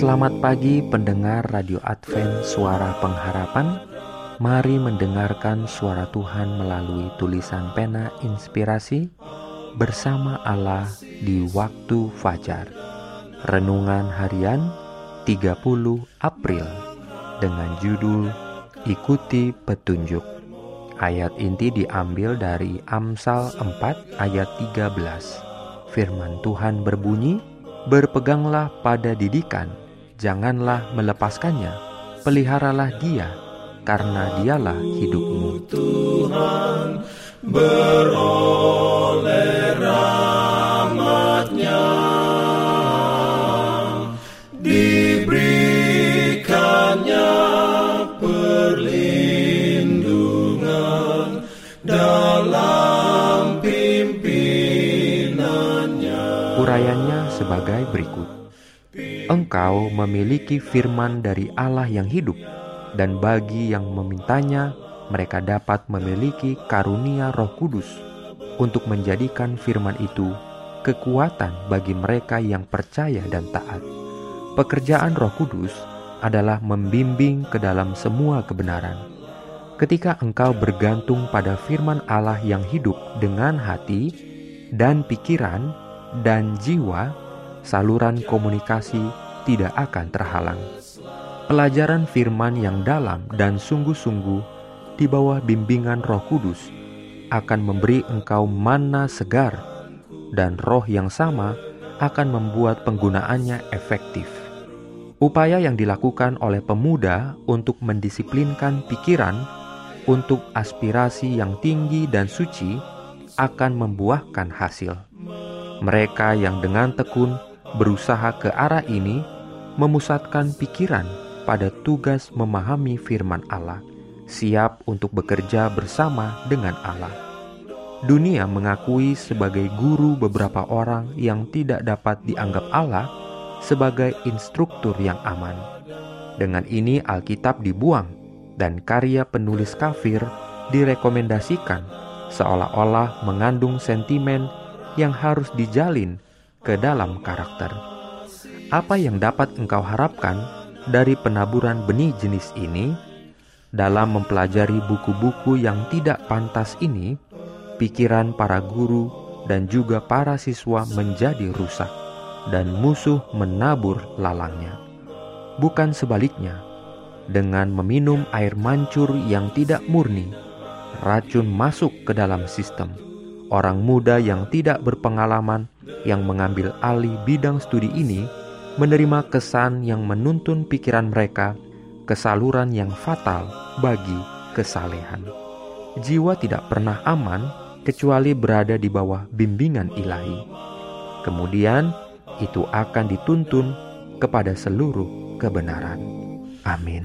Selamat pagi pendengar Radio Advent Suara Pengharapan. Mari mendengarkan suara Tuhan melalui tulisan pena inspirasi Bersama Allah di waktu fajar. Renungan harian 30 April Dengan judul Ikuti Petunjuk. Ayat inti diambil dari Amsal 4 ayat 13 Firman Tuhan berbunyi Berpeganglah pada didikan janganlah melepaskannya, peliharalah dia, karena dialah hidupmu. Tuhan beroleh rahmatnya diberikannya perlindungan dalam pimpinannya Urayanya sebagai berikut. Engkau memiliki firman dari Allah yang hidup, dan bagi yang memintanya, mereka dapat memiliki karunia Roh Kudus untuk menjadikan firman itu kekuatan bagi mereka yang percaya dan taat. Pekerjaan Roh Kudus adalah membimbing ke dalam semua kebenaran. Ketika engkau bergantung pada firman Allah yang hidup dengan hati dan pikiran dan jiwa, saluran komunikasi tidak akan terhalang. Pelajaran firman yang dalam dan sungguh-sungguh di bawah bimbingan Roh Kudus akan memberi engkau mana segar, dan roh yang sama akan membuat penggunaannya efektif. Upaya yang dilakukan oleh pemuda untuk mendisiplinkan pikiran untuk aspirasi yang tinggi dan suci akan membuahkan hasil. Mereka yang dengan tekun berusaha ke arah ini memusatkan pikiran pada tugas memahami firman Allah, siap untuk bekerja bersama dengan Allah. Dunia mengakui sebagai guru beberapa orang yang tidak dapat dianggap Allah sebagai instruktur yang aman. Dengan ini Alkitab dibuang dan karya penulis kafir direkomendasikan seolah-olah mengandung sentimen yang harus dijalin ke dalam karakter. Apa yang dapat engkau harapkan dari penaburan benih jenis ini? Dalam mempelajari buku-buku yang tidak pantas ini, pikiran para guru dan juga para siswa menjadi rusak, dan musuh menabur lalangnya. Bukan sebaliknya, dengan meminum air mancur yang tidak murni, racun masuk ke dalam sistem orang muda yang tidak berpengalaman yang mengambil alih bidang studi ini menerima kesan yang menuntun pikiran mereka ke saluran yang fatal bagi kesalehan. Jiwa tidak pernah aman kecuali berada di bawah bimbingan ilahi. Kemudian itu akan dituntun kepada seluruh kebenaran. Amin.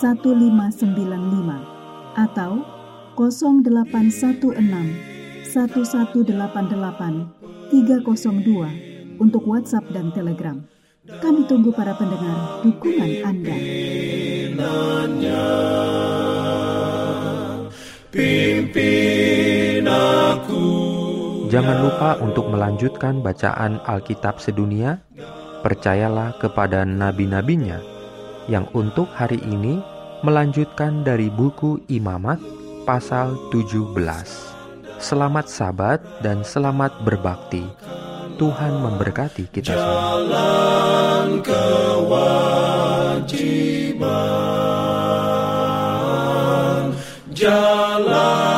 1595 atau 0816 1188 302 untuk WhatsApp dan Telegram. Kami tunggu para pendengar dukungan Anda. Pimpin aku Jangan lupa untuk melanjutkan bacaan Alkitab sedunia. Percayalah kepada nabi-nabinya yang untuk hari ini melanjutkan dari buku Imamat pasal 17. Selamat sabat dan selamat berbakti. Tuhan memberkati kita semua. Jalan kewajiban, jalan.